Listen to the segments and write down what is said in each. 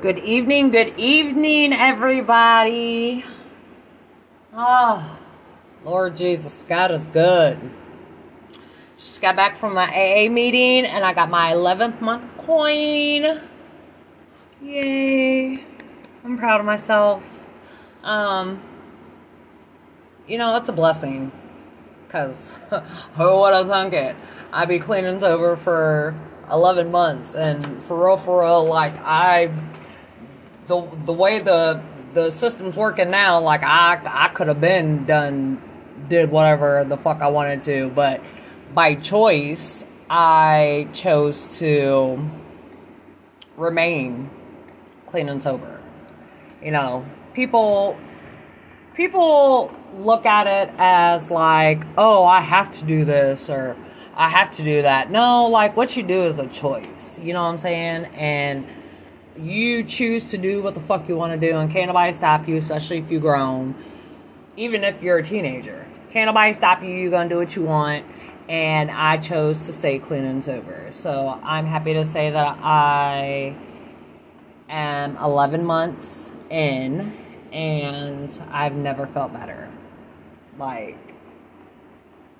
Good evening, good evening, everybody. Oh, Lord Jesus, God is good. Just got back from my AA meeting and I got my 11th month coin. Yay. I'm proud of myself. Um, you know, it's a blessing. Because who would have thunk it? I'd be cleaning sober for 11 months. And for real, for real, like, I the the way the the system's working now, like I I could have been done did whatever the fuck I wanted to, but by choice I chose to remain clean and sober. You know, people people look at it as like, "Oh, I have to do this or I have to do that." No, like what you do is a choice. You know what I'm saying? And you choose to do what the fuck you want to do, and can't nobody stop you, especially if you're grown. Even if you're a teenager, can't nobody stop you. You're gonna do what you want. And I chose to stay clean and sober. So I'm happy to say that I am 11 months in, and I've never felt better. Like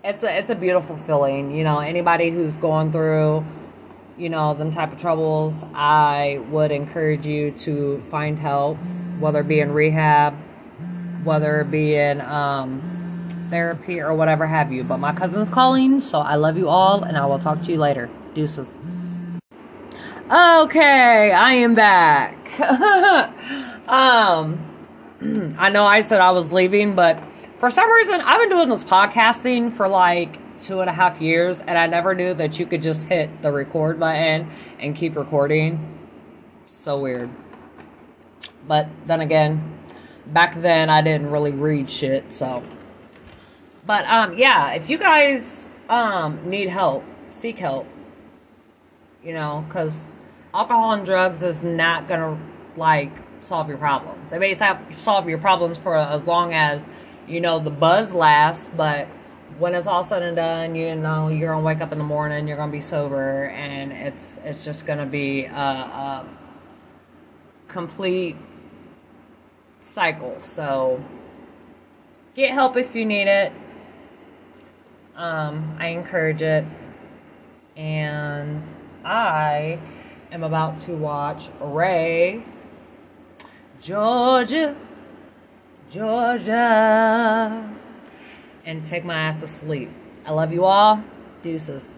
it's a it's a beautiful feeling. You know, anybody who's going through you know, them type of troubles, I would encourage you to find help, whether it be in rehab, whether it be in um, therapy or whatever have you. But my cousin's calling, so I love you all, and I will talk to you later. Deuces. Okay, I am back. um, I know I said I was leaving, but for some reason, I've been doing this podcasting for like two and a half years, and I never knew that you could just hit the record button and keep recording. So weird. But then again, back then I didn't really read shit, so. But um, yeah, if you guys um need help, seek help. You know, because alcohol and drugs is not gonna like solve your problems. It may solve your problems for as long as you know the buzz lasts, but when it's all said and done, you know, you're gonna wake up in the morning, you're gonna be sober, and it's it's just gonna be a, a complete cycle. So get help if you need it. Um, I encourage it, and I am about to watch Ray, Georgia, Georgia and take my ass to sleep. I love you all. Deuces.